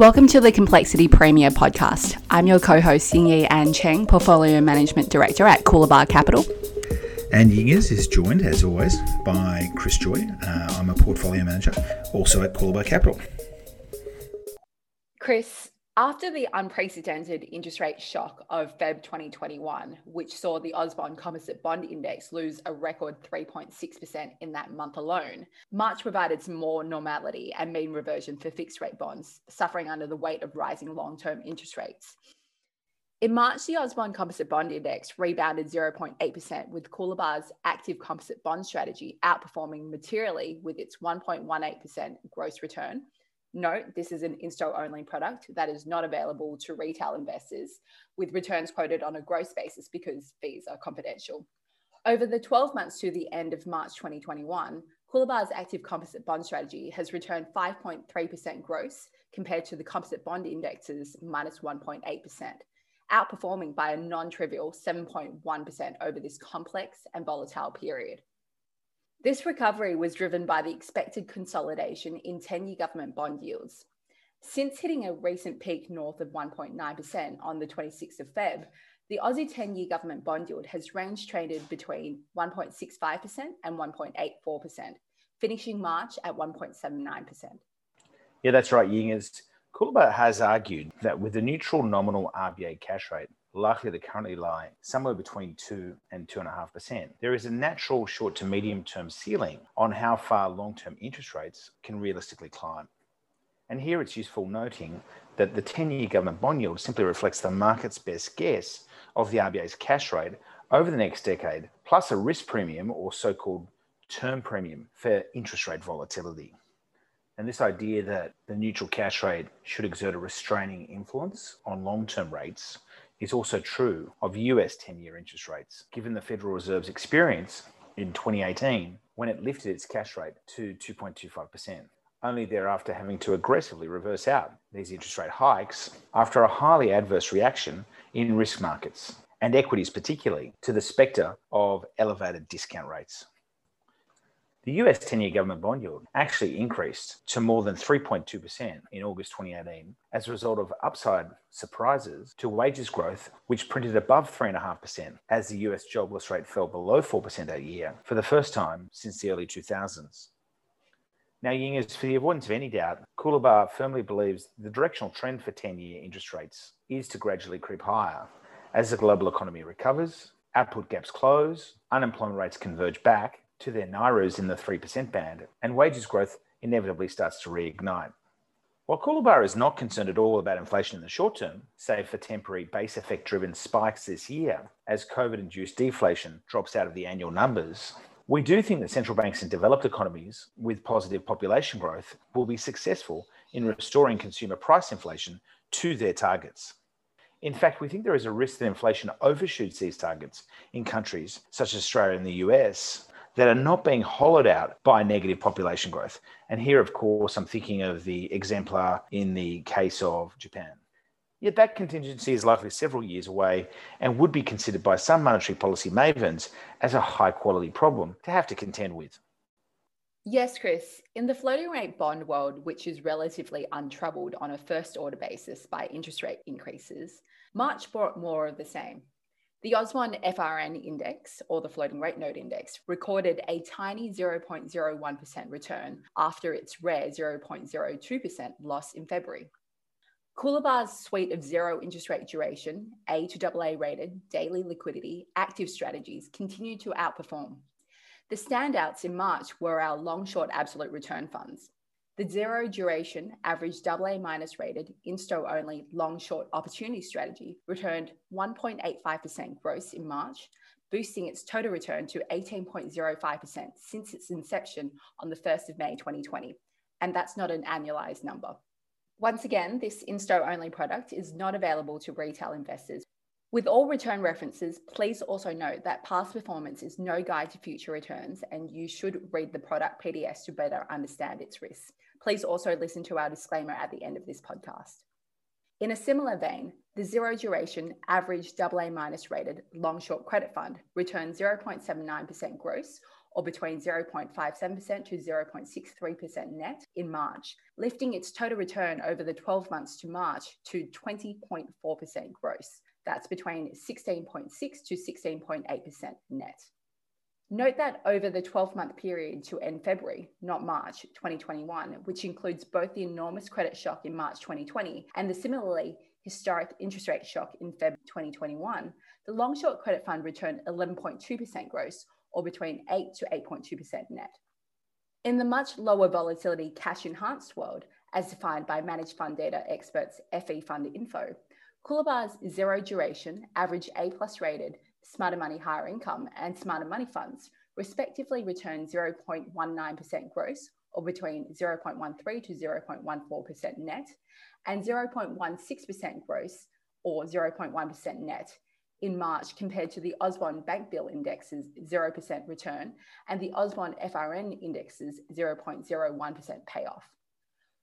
Welcome to the Complexity Premium podcast. I'm your co host, Yingyi Ann Cheng, Portfolio Management Director at Coolabah Capital. And Yingers is joined, as always, by Chris Joye. Uh, I'm a portfolio manager, also at Coolabah Capital. Chris, after the unprecedented interest rate shock of Feb 2021, which saw the AusBond Composite Bond Index lose a record 3.6% in that month alone, March provided some more normality and mean reversion for fixed rate bonds, suffering under the weight of rising long term interest rates. In March, the AusBond Composite Bond Index rebounded 0.8%, with Coolabah's active composite bond strategy outperforming materially with its 1.18% gross return Note, this is an insto only product that is not available to retail investors with returns quoted on a gross basis because fees are confidential. Over the 12 months to the end of March 2021, Coolabah's active composite bond strategy has returned 5.3% gross compared to the composite bond index's minus 1.8%, outperforming by a non trivial 7.1% over this complex and volatile period. This recovery was driven by the expected consolidation in 10 year government bond yields. Since hitting a recent peak north of 1.9% on the 26th of Feb, the Aussie 10 year government bond yield has range traded between 1.65% and 1.84%, finishing March at 1.79%. Yeah, that's right, Yingers. Coolabah has argued that with the neutral nominal RBA cash rate, likely to currently lie somewhere between 2 and 2.5%. There is a natural short to medium term ceiling on how far long term interest rates can realistically climb. And here it's useful noting that the 10 year government bond yield simply reflects the market's best guess of the RBA's cash rate over the next decade, plus a risk premium or so called term premium for interest rate volatility. And this idea that the neutral cash rate should exert a restraining influence on long term rates is also true of US 10 year interest rates, given the Federal Reserve's experience in 2018 when it lifted its cash rate to 2.25%, only thereafter having to aggressively reverse out these interest rate hikes after a highly adverse reaction in risk markets and equities, particularly to the spectre of elevated discount rates. The US 10 year government bond yield actually increased to more than 3.2% in August 2018 as a result of upside surprises to wages growth, which printed above 3.5% as the US jobless rate fell below 4% that year for the first time since the early 2000s. Now, Yingers, for the avoidance of any doubt, Coolabah firmly believes the directional trend for 10 year interest rates is to gradually creep higher as the global economy recovers, output gaps close, unemployment rates converge back, to their NAIRUs in the 3% band, and wages growth inevitably starts to reignite. While Coolabah is not concerned at all about inflation in the short term, save for temporary base effect driven spikes this year as COVID induced deflation drops out of the annual numbers, we do think that central banks in developed economies with positive population growth will be successful in restoring consumer price inflation to their targets. In fact, we think there is a risk that inflation overshoots these targets in countries such as Australia and the US, that are not being hollowed out by negative population growth. And here, of course, I'm thinking of the exemplar in the case of Japan. Yet that contingency is likely several years away and would be considered by some monetary policy mavens as a high quality problem to have to contend with. Yes, Chris. In the floating rate bond world, which is relatively untroubled on a first order basis by interest rate increases, March brought more of the same. The Ausbond FRN index, or the floating rate note index, recorded a tiny 0.01% return after its rare 0.02% loss in February. Coolabah's suite of zero interest rate duration, A to AA rated, daily liquidity, active strategies continued to outperform. The standouts in March were our long short absolute return funds, the zero duration, average AA minus rated, insto only long short opportunity strategy returned 1.85% gross in March, boosting its total return to 18.05% since its inception on the 1st of May 2020. And that's not an annualized number. Once again, this insto only product is not available to retail investors. With all return references, please also note that past performance is no guide to future returns, and you should read the product PDS to better understand its risks. Please also listen to our disclaimer at the end of this podcast. In a similar vein, the zero duration average AA minus rated long short credit fund returned 0.79% gross or between 0.57% to 0.63% net in March, lifting its total return over the 12 months to March to 20.4% gross. That's between 16.6 to 16.8% net. Note that over the 12 month period to end February, not March 2021, which includes both the enormous credit shock in March 2020 and the similarly historic interest rate shock in Feb 2021, the long short credit fund returned 11.2% gross or between 8 to 8.2% net. In the much lower volatility cash enhanced world, as defined by managed fund data experts FE Fund Info, Coolabah's zero duration, average A plus rated, smarter money higher income, and smarter money funds respectively return 0.19% gross or between 0.13 to 0.14% net and 0.16% gross or 0.1% net in March compared to the AusBond Bank Bill Index's 0% return and the AusBond FRN Index's 0.01% payoff.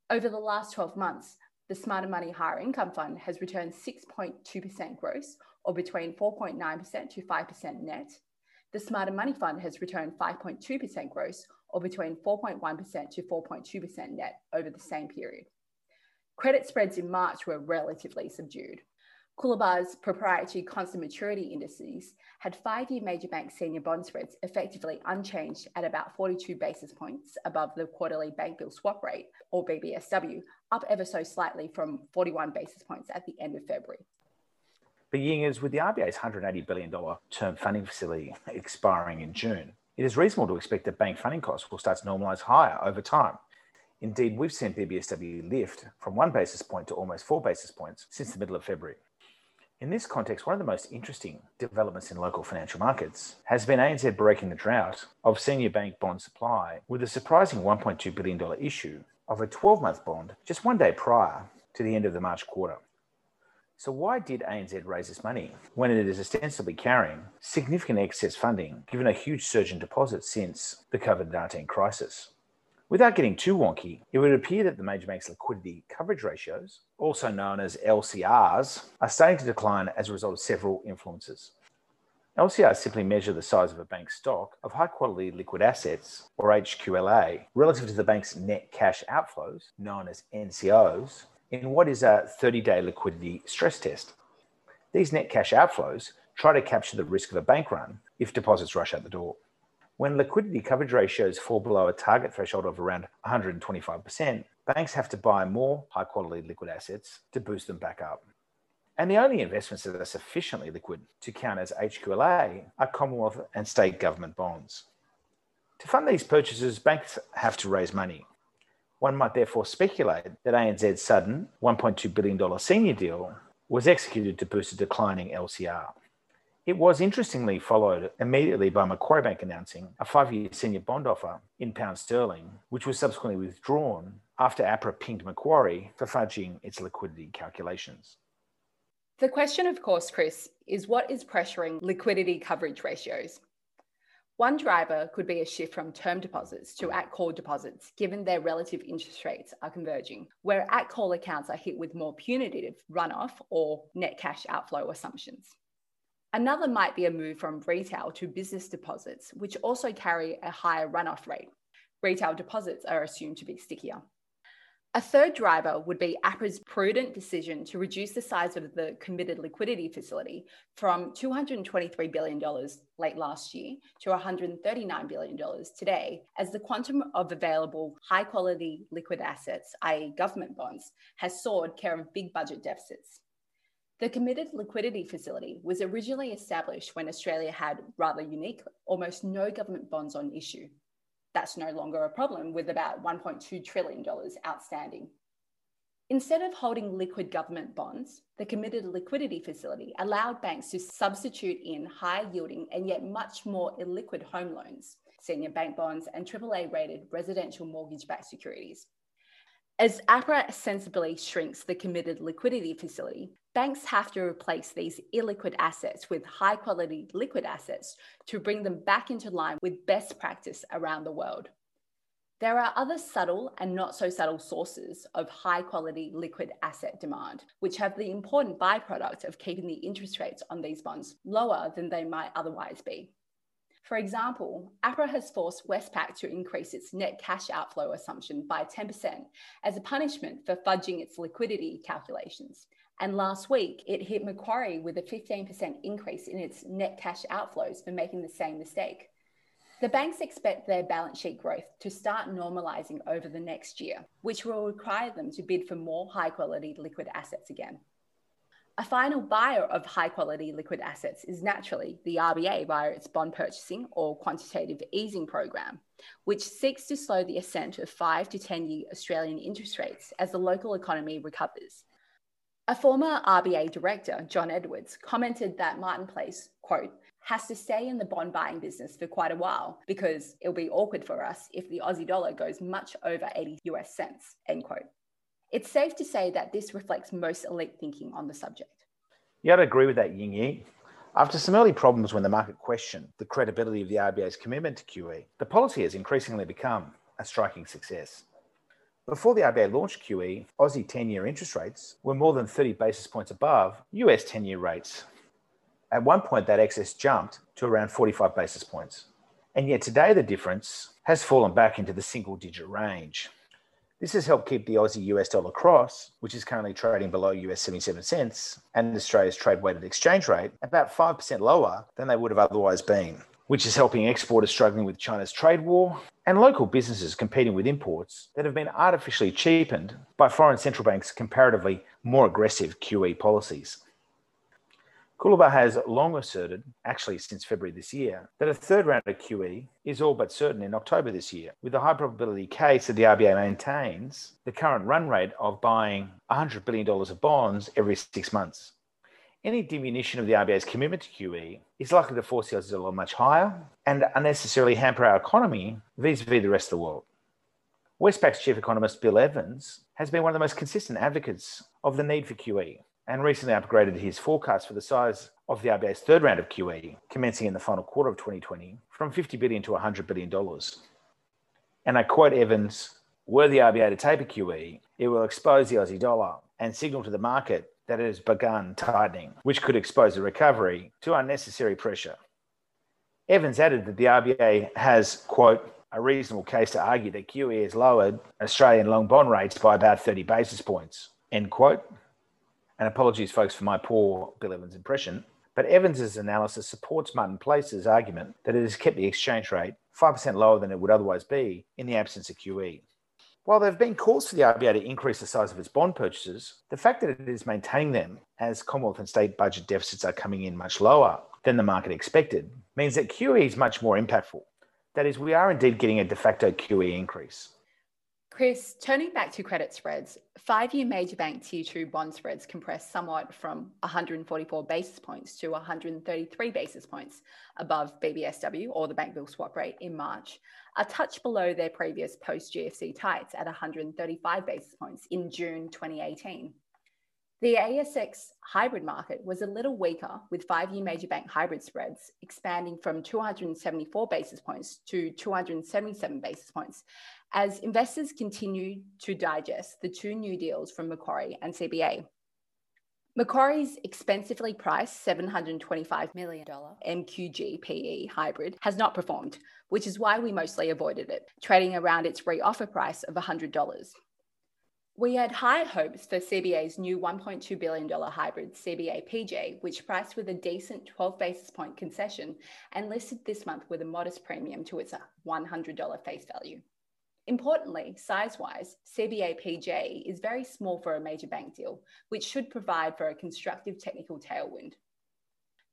Over the last 12 months, the Smarter Money Higher Income Fund has returned 6.2% gross or between 4.9% to 5% net. The Smarter Money Fund has returned 5.2% gross or between 4.1% to 4.2% net over the same period. Credit spreads in March were relatively subdued. Coolabah's proprietary constant maturity indices had five year major bank senior bond spreads effectively unchanged at about 42 basis points above the quarterly bank bill swap rate, or BBSW, up ever so slightly from 41 basis points at the end of February. But is with the RBA's $180 billion term funding facility expiring in June, it is reasonable to expect that bank funding costs will start to normalise higher over time. Indeed, we've seen BBSW lift from one basis point to almost four basis points since the middle of February. In this context, one of the most interesting developments in local financial markets has been ANZ breaking the drought of senior bank bond supply with a surprising $1.2 billion issue of a 12 month bond just one day prior to the end of the March quarter. So, why did ANZ raise this money when it is ostensibly carrying significant excess funding given a huge surge in deposits since the COVID 19 crisis? Without getting too wonky, it would appear that the major banks' liquidity coverage ratios, also known as LCRs, are starting to decline as a result of several influences. LCRs simply measure the size of a bank's stock of high quality liquid assets, or HQLA, relative to the bank's net cash outflows, known as NCOs, in what is a 30 day liquidity stress test. These net cash outflows try to capture the risk of a bank run if deposits rush out the door. When liquidity coverage ratios fall below a target threshold of around 125%, banks have to buy more high quality liquid assets to boost them back up. And the only investments that are sufficiently liquid to count as HQLA are Commonwealth and state government bonds. To fund these purchases, banks have to raise money. One might therefore speculate that ANZ's sudden $1.2 billion senior deal was executed to boost a declining LCR. It was interestingly followed immediately by Macquarie Bank announcing a five year senior bond offer in pound sterling, which was subsequently withdrawn after APRA pinged Macquarie for fudging its liquidity calculations. The question, of course, Chris, is what is pressuring liquidity coverage ratios? One driver could be a shift from term deposits to at call deposits, given their relative interest rates are converging, where at call accounts are hit with more punitive runoff or net cash outflow assumptions. Another might be a move from retail to business deposits, which also carry a higher runoff rate. Retail deposits are assumed to be stickier. A third driver would be APRA's prudent decision to reduce the size of the committed liquidity facility from $223 billion late last year to $139 billion today, as the quantum of available high quality liquid assets, i.e., government bonds, has soared care of big budget deficits. The Committed Liquidity Facility was originally established when Australia had, rather unique, almost no government bonds on issue. That's no longer a problem with about $1.2 trillion outstanding. Instead of holding liquid government bonds, the Committed Liquidity Facility allowed banks to substitute in high yielding and yet much more illiquid home loans, senior bank bonds, and AAA rated residential mortgage backed securities. As APRA sensibly shrinks the committed liquidity facility, banks have to replace these illiquid assets with high quality liquid assets to bring them back into line with best practice around the world. There are other subtle and not so subtle sources of high quality liquid asset demand, which have the important byproduct of keeping the interest rates on these bonds lower than they might otherwise be. For example, APRA has forced Westpac to increase its net cash outflow assumption by 10% as a punishment for fudging its liquidity calculations. And last week, it hit Macquarie with a 15% increase in its net cash outflows for making the same mistake. The banks expect their balance sheet growth to start normalizing over the next year, which will require them to bid for more high quality liquid assets again. A final buyer of high quality liquid assets is naturally the RBA via its bond purchasing or quantitative easing program, which seeks to slow the ascent of 5 to 10 year Australian interest rates as the local economy recovers. A former RBA director, John Edwards, commented that Martin Place, quote, has to stay in the bond buying business for quite a while because it'll be awkward for us if the Aussie dollar goes much over 80 US cents, end quote. It's safe to say that this reflects most elite thinking on the subject. Yeah, I'd agree with that, Ying Yi. After some early problems when the market questioned the credibility of the RBA's commitment to QE, the policy has increasingly become a striking success. Before the RBA launched QE, Aussie 10 year interest rates were more than 30 basis points above US 10 year rates. At one point, that excess jumped to around 45 basis points. And yet today, the difference has fallen back into the single digit range. This has helped keep the Aussie US dollar cross, which is currently trading below US 77 cents, and Australia's trade weighted exchange rate about 5% lower than they would have otherwise been which is helping exporters struggling with China's trade war and local businesses competing with imports that have been artificially cheapened by foreign central banks' comparatively more aggressive QE policies. Coolabah has long asserted, actually since February this year, that a third round of QE is all but certain in October this year, with a high probability case that the RBA maintains the current run rate of buying $100 billion of bonds every six months. Any diminution of the RBA's commitment to QE is likely to force the Aussie dollar much higher and unnecessarily hamper our economy vis-a-vis the rest of the world. Westpac's chief economist Bill Evans has been one of the most consistent advocates of the need for QE and recently upgraded his forecast for the size of the RBA's third round of QE, commencing in the final quarter of 2020, from 50 billion to 100 billion dollars. And I quote Evans, were the RBA to taper QE, it will expose the Aussie dollar and signal to the market that it has begun tightening, which could expose the recovery to unnecessary pressure. Evans added that the RBA has, quote, a reasonable case to argue that QE has lowered Australian long bond rates by about 30 basis points, end quote. And apologies, folks, for my poor Bill Evans impression. But Evans's analysis supports Martin Place's argument that it has kept the exchange rate 5% lower than it would otherwise be in the absence of QE. While there have been calls for the RBA to increase the size of its bond purchases, the fact that it is maintaining them as Commonwealth and state budget deficits are coming in much lower than the market expected means that QE is much more impactful. That is, we are indeed getting a de facto QE increase. Chris, turning back to credit spreads, five year major bank tier two bond spreads compressed somewhat from 144 basis points to 133 basis points above BBSW or the bank bill swap rate in March, a touch below their previous post GFC tights at 135 basis points in June 2018. The ASX hybrid market was a little weaker, with five year major bank hybrid spreads expanding from 274 basis points to 277 basis points as investors continue to digest the two new deals from Macquarie and CBA. Macquarie's expensively priced $725 million MQG PE hybrid has not performed, which is why we mostly avoided it, trading around its re-offer price of $100. We had high hopes for CBA's new $1.2 billion hybrid CBA PJ, which priced with a decent 12 basis point concession and listed this month with a modest premium to its uh, $100 face value. Importantly, size wise, CBA PJ is very small for a major bank deal, which should provide for a constructive technical tailwind.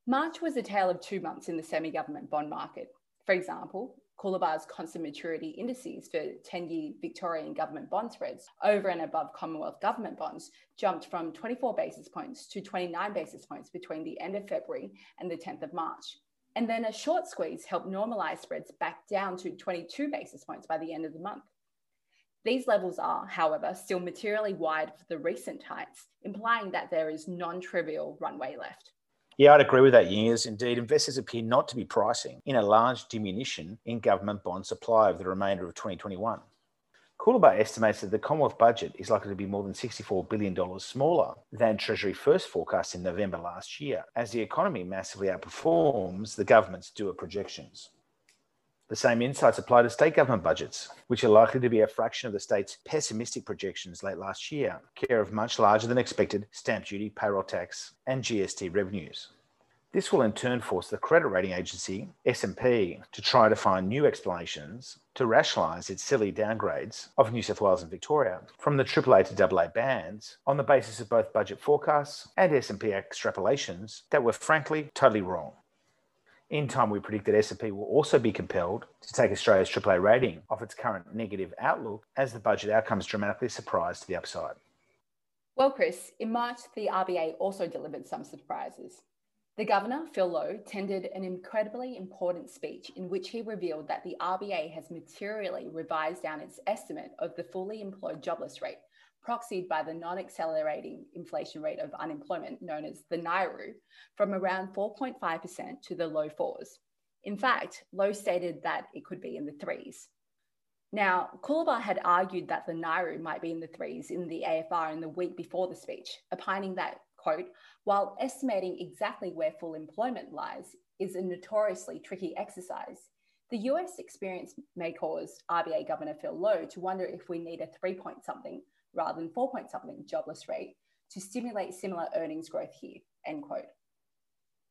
March was a tale of two months in the semi government bond market. For example, Coolabah's constant maturity indices for 10 year Victorian government bond spreads over and above Commonwealth government bonds jumped from 24 basis points to 29 basis points between the end of February and the 10th of March. And then a short squeeze helped normalize spreads back down to 22 basis points by the end of the month. These levels are, however, still materially wide for the recent heights, implying that there is non trivial runway left. Yeah, I'd agree with that, Years. Indeed, investors appear not to be pricing in a large diminution in government bond supply over the remainder of 2021. Coolabah estimates that the Commonwealth budget is likely to be more than $64 billion smaller than Treasury first forecast in November last year, as the economy massively outperforms the government's doer projections. The same insights apply to state government budgets, which are likely to be a fraction of the state's pessimistic projections late last year, care of much larger than expected stamp duty, payroll tax, and GST revenues. This will in turn force the credit rating agency, S&P, to try to find new explanations to rationalise its silly downgrades of New South Wales and Victoria from the AAA to AA bands on the basis of both budget forecasts and S&P extrapolations that were frankly totally wrong. In time, we predict that S&P will also be compelled to take Australia's AAA rating off its current negative outlook as the budget outcomes dramatically surprise to the upside. Well, Chris, in March, the RBA also delivered some surprises. The Governor, Phil Lowe, tendered an incredibly important speech in which he revealed that the RBA has materially revised down its estimate of the fully employed jobless rate proxied by the non accelerating inflation rate of unemployment, known as the NAIRU, from around 4.5% to the low fours. In fact, Lowe stated that it could be in the threes. Now, Coolabah had argued that the NAIRU might be in the threes in the AFR in the week before the speech, opining that, quote, while estimating exactly where full employment lies is a notoriously tricky exercise, the US experience may cause RBA Governor Phil Lowe to wonder if we need a three point something rather than four point something jobless rate to stimulate similar earnings growth here, end quote.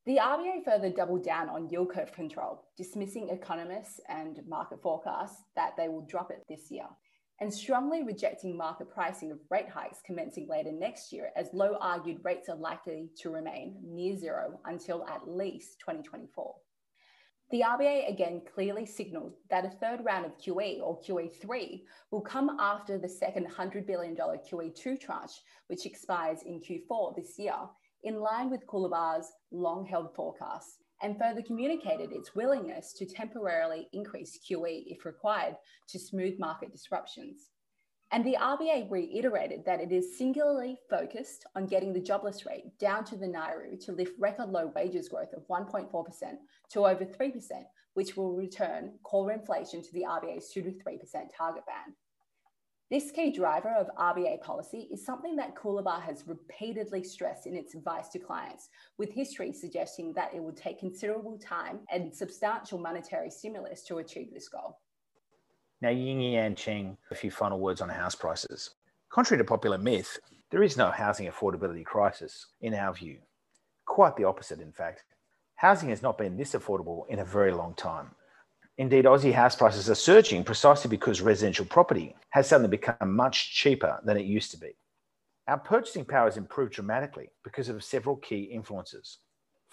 The RBA further doubled down on yield curve control, dismissing economists and market forecasts that they will drop it this year, and strongly rejecting market pricing of rate hikes commencing later next year, as Lowe argued rates are likely to remain near zero until at least 2024. The RBA again clearly signalled that a third round of QE or QE3 will come after the second $100 billion QE2 tranche, which expires in Q4 this year, in line with Coolabah's long held forecasts, and further communicated its willingness to temporarily increase QE if required to smooth market disruptions. And the RBA reiterated that it is singularly focused on getting the jobless rate down to the NAIRU to lift record low wages growth of 1.4% to over 3%, which will return core inflation to the RBA's 2 to 3% target band. This key driver of RBA policy is something that Coolabah has repeatedly stressed in its advice to clients, with history suggesting that it would take considerable time and substantial monetary stimulus to achieve this goal. Now, Ying Yan Cheng, a few final words on house prices. Contrary to popular myth, there is no housing affordability crisis, in our view. Quite the opposite, in fact. Housing has not been this affordable in a very long time. Indeed, Aussie house prices are surging precisely because residential property has suddenly become much cheaper than it used to be. Our purchasing power has improved dramatically because of several key influences.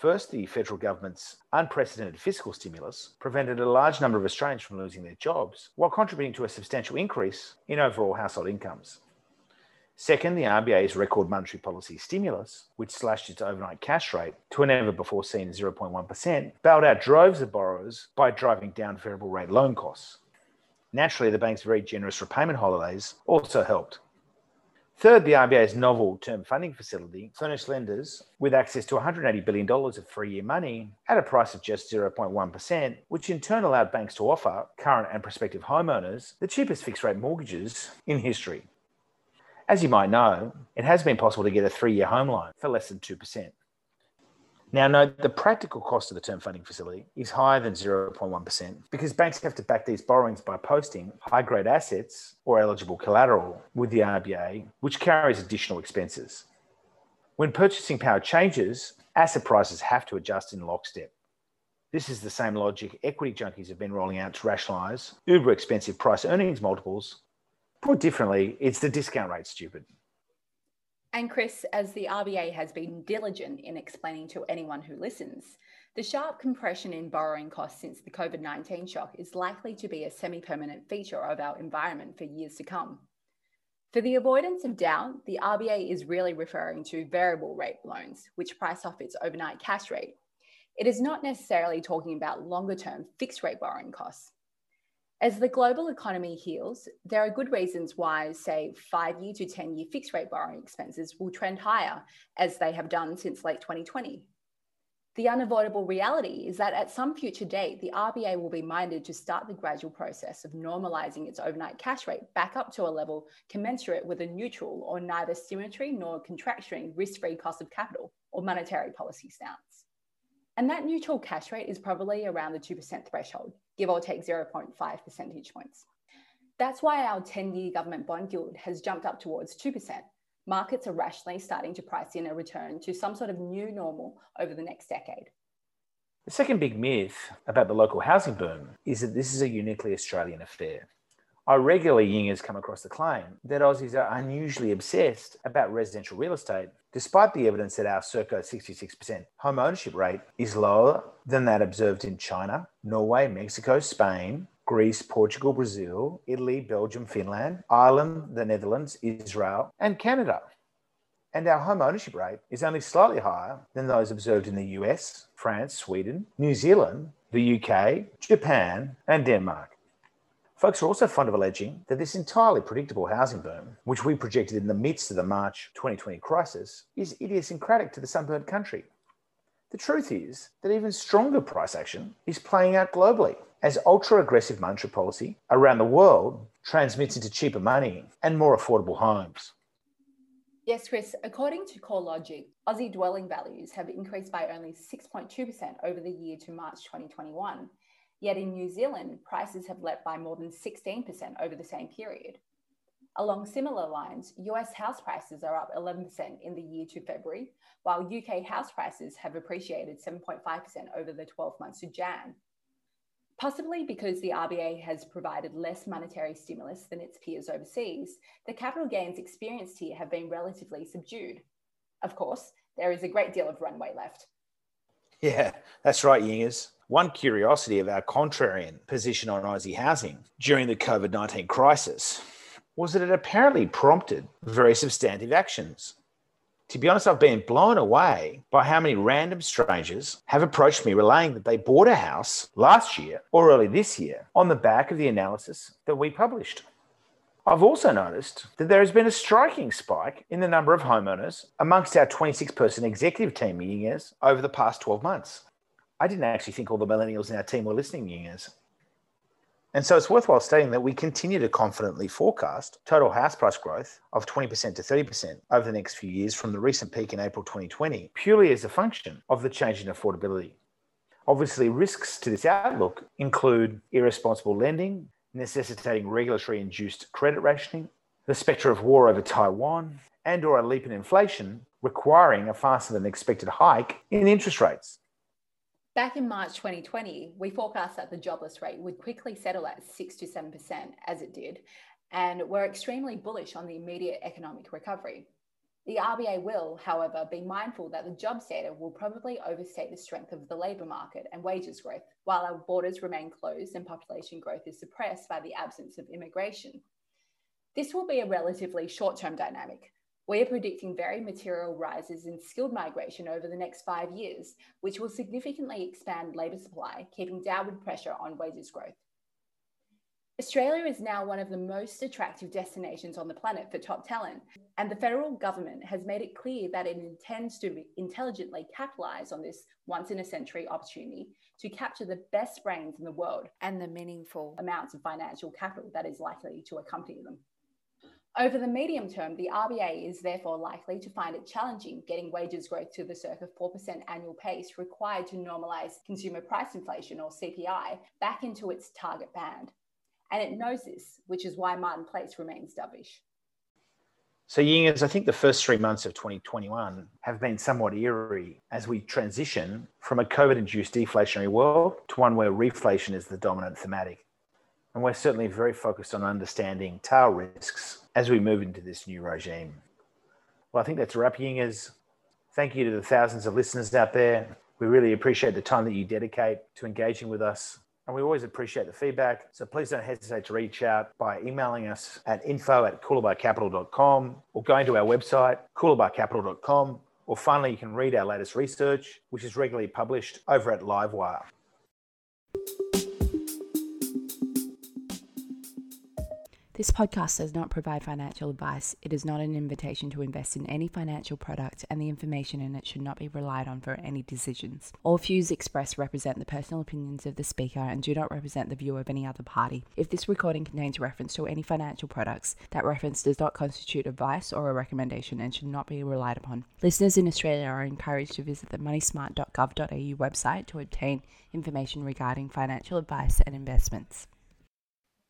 First, the federal government's unprecedented fiscal stimulus prevented a large number of Australians from losing their jobs while contributing to a substantial increase in overall household incomes. Second, the RBA's record monetary policy stimulus, which slashed its overnight cash rate to a never before seen 0.1%, bailed out droves of borrowers by driving down variable rate loan costs. Naturally, the bank's very generous repayment holidays also helped. Third, the RBA's novel term funding facility furnished lenders with access to $180 billion of three year money at a price of just 0.1%, which in turn allowed banks to offer current and prospective homeowners the cheapest fixed rate mortgages in history. As you might know, it has been possible to get a three year home loan for less than 2%. Now, note the practical cost of the term funding facility is higher than 0.1% because banks have to back these borrowings by posting high grade assets or eligible collateral with the RBA, which carries additional expenses. When purchasing power changes, asset prices have to adjust in lockstep. This is the same logic equity junkies have been rolling out to rationalize uber expensive price earnings multiples Put differently, it's the discount rate, stupid. And Chris, as the RBA has been diligent in explaining to anyone who listens, the sharp compression in borrowing costs since the COVID 19 shock is likely to be a semi permanent feature of our environment for years to come. For the avoidance of doubt, the RBA is really referring to variable rate loans, which price off its overnight cash rate. It is not necessarily talking about longer term fixed rate borrowing costs. As the global economy heals, there are good reasons why, say, five year to 10 year fixed rate borrowing expenses will trend higher, as they have done since late 2020. The unavoidable reality is that at some future date, the RBA will be minded to start the gradual process of normalising its overnight cash rate back up to a level commensurate with a neutral or neither symmetry nor contractionary risk free cost of capital or monetary policy stance. And that neutral cash rate is probably around the 2% threshold, give or take 0.5 percentage points. That's why our 10 year government bond yield has jumped up towards 2%. Markets are rationally starting to price in a return to some sort of new normal over the next decade. The second big myth about the local housing boom is that this is a uniquely Australian affair. I regularly yingers come across the claim that Aussies are unusually obsessed about residential real estate, despite the evidence that our circa 66% home ownership rate is lower than that observed in China, Norway, Mexico, Spain, Greece, Portugal, Brazil, Italy, Belgium, Finland, Ireland, the Netherlands, Israel, and Canada. And our home ownership rate is only slightly higher than those observed in the US, France, Sweden, New Zealand, the UK, Japan, and Denmark. Folks are also fond of alleging that this entirely predictable housing boom, which we projected in the midst of the March 2020 crisis, is idiosyncratic to the sunburnt country. The truth is that even stronger price action is playing out globally as ultra aggressive monetary policy around the world transmits into cheaper money and more affordable homes. Yes, Chris, according to CoreLogic, Aussie dwelling values have increased by only 6.2% over the year to March 2021 Yet in New Zealand, prices have leapt by more than 16% over the same period. Along similar lines, US house prices are up 11% in the year to February, while UK house prices have appreciated 7.5% over the 12 months to Jan. Possibly because the RBA has provided less monetary stimulus than its peers overseas, the capital gains experienced here have been relatively subdued. Of course, there is a great deal of runway left. Yeah, that's right, Yingers. One curiosity of our contrarian position on Aussie housing during the COVID 19 crisis was that it apparently prompted very substantive actions. To be honest, I've been blown away by how many random strangers have approached me relaying that they bought a house last year or early this year on the back of the analysis that we published. I've also noticed that there has been a striking spike in the number of homeowners amongst our 26 person executive team years over the past 12 months. I didn't actually think all the millennials in our team were listening years. And so it's worthwhile stating that we continue to confidently forecast total house price growth of 20% to 30% over the next few years from the recent peak in April 2020, purely as a function of the change in affordability. Obviously, risks to this outlook include irresponsible lending, necessitating regulatory induced credit rationing, the spectre of war over Taiwan, and or a leap in inflation requiring a faster than expected hike in interest rates. Back in March 2020, we forecast that the jobless rate would quickly settle at 6 to 7%, as it did, and we're extremely bullish on the immediate economic recovery. The RBA will, however, be mindful that the jobs data will probably overstate the strength of the labour market and wages growth, while our borders remain closed and population growth is suppressed by the absence of immigration. This will be a relatively short term dynamic, we are predicting very material rises in skilled migration over the next five years, which will significantly expand labour supply, keeping downward pressure on wages growth. Australia is now one of the most attractive destinations on the planet for top talent, and the federal government has made it clear that it intends to intelligently capitalise on this once in a century opportunity to capture the best brains in the world and the meaningful amounts of financial capital that is likely to accompany them. Over the medium term, the RBA is therefore likely to find it challenging getting wages growth to the circa 4% annual pace required to normalise consumer price inflation or CPI back into its target band. And it knows this, which is why Martin Place remains dovish. So, Yingers, I think the first three months of 2021 have been somewhat eerie as we transition from a COVID induced deflationary world to one where reflation is the dominant thematic. And we're certainly very focused on understanding tail risks as we move into this new regime. Well, I think that's wrapping us. Thank you to the thousands of listeners out there. We really appreciate the time that you dedicate to engaging with us. And we always appreciate the feedback. So please don't hesitate to reach out by emailing us at info at coolabahcapital.com or going to our website, coolabahcapital.com. Or finally, you can read our latest research, which is regularly published over at Livewire. This podcast does not provide financial advice. It is not an invitation to invest in any financial product, and the information in it should not be relied on for any decisions. All views expressed represent the personal opinions of the speaker and do not represent the view of any other party. If this recording contains reference to any financial products, that reference does not constitute advice or a recommendation and should not be relied upon. Listeners in Australia are encouraged to visit the moneysmart.gov.au website to obtain information regarding financial advice and investments.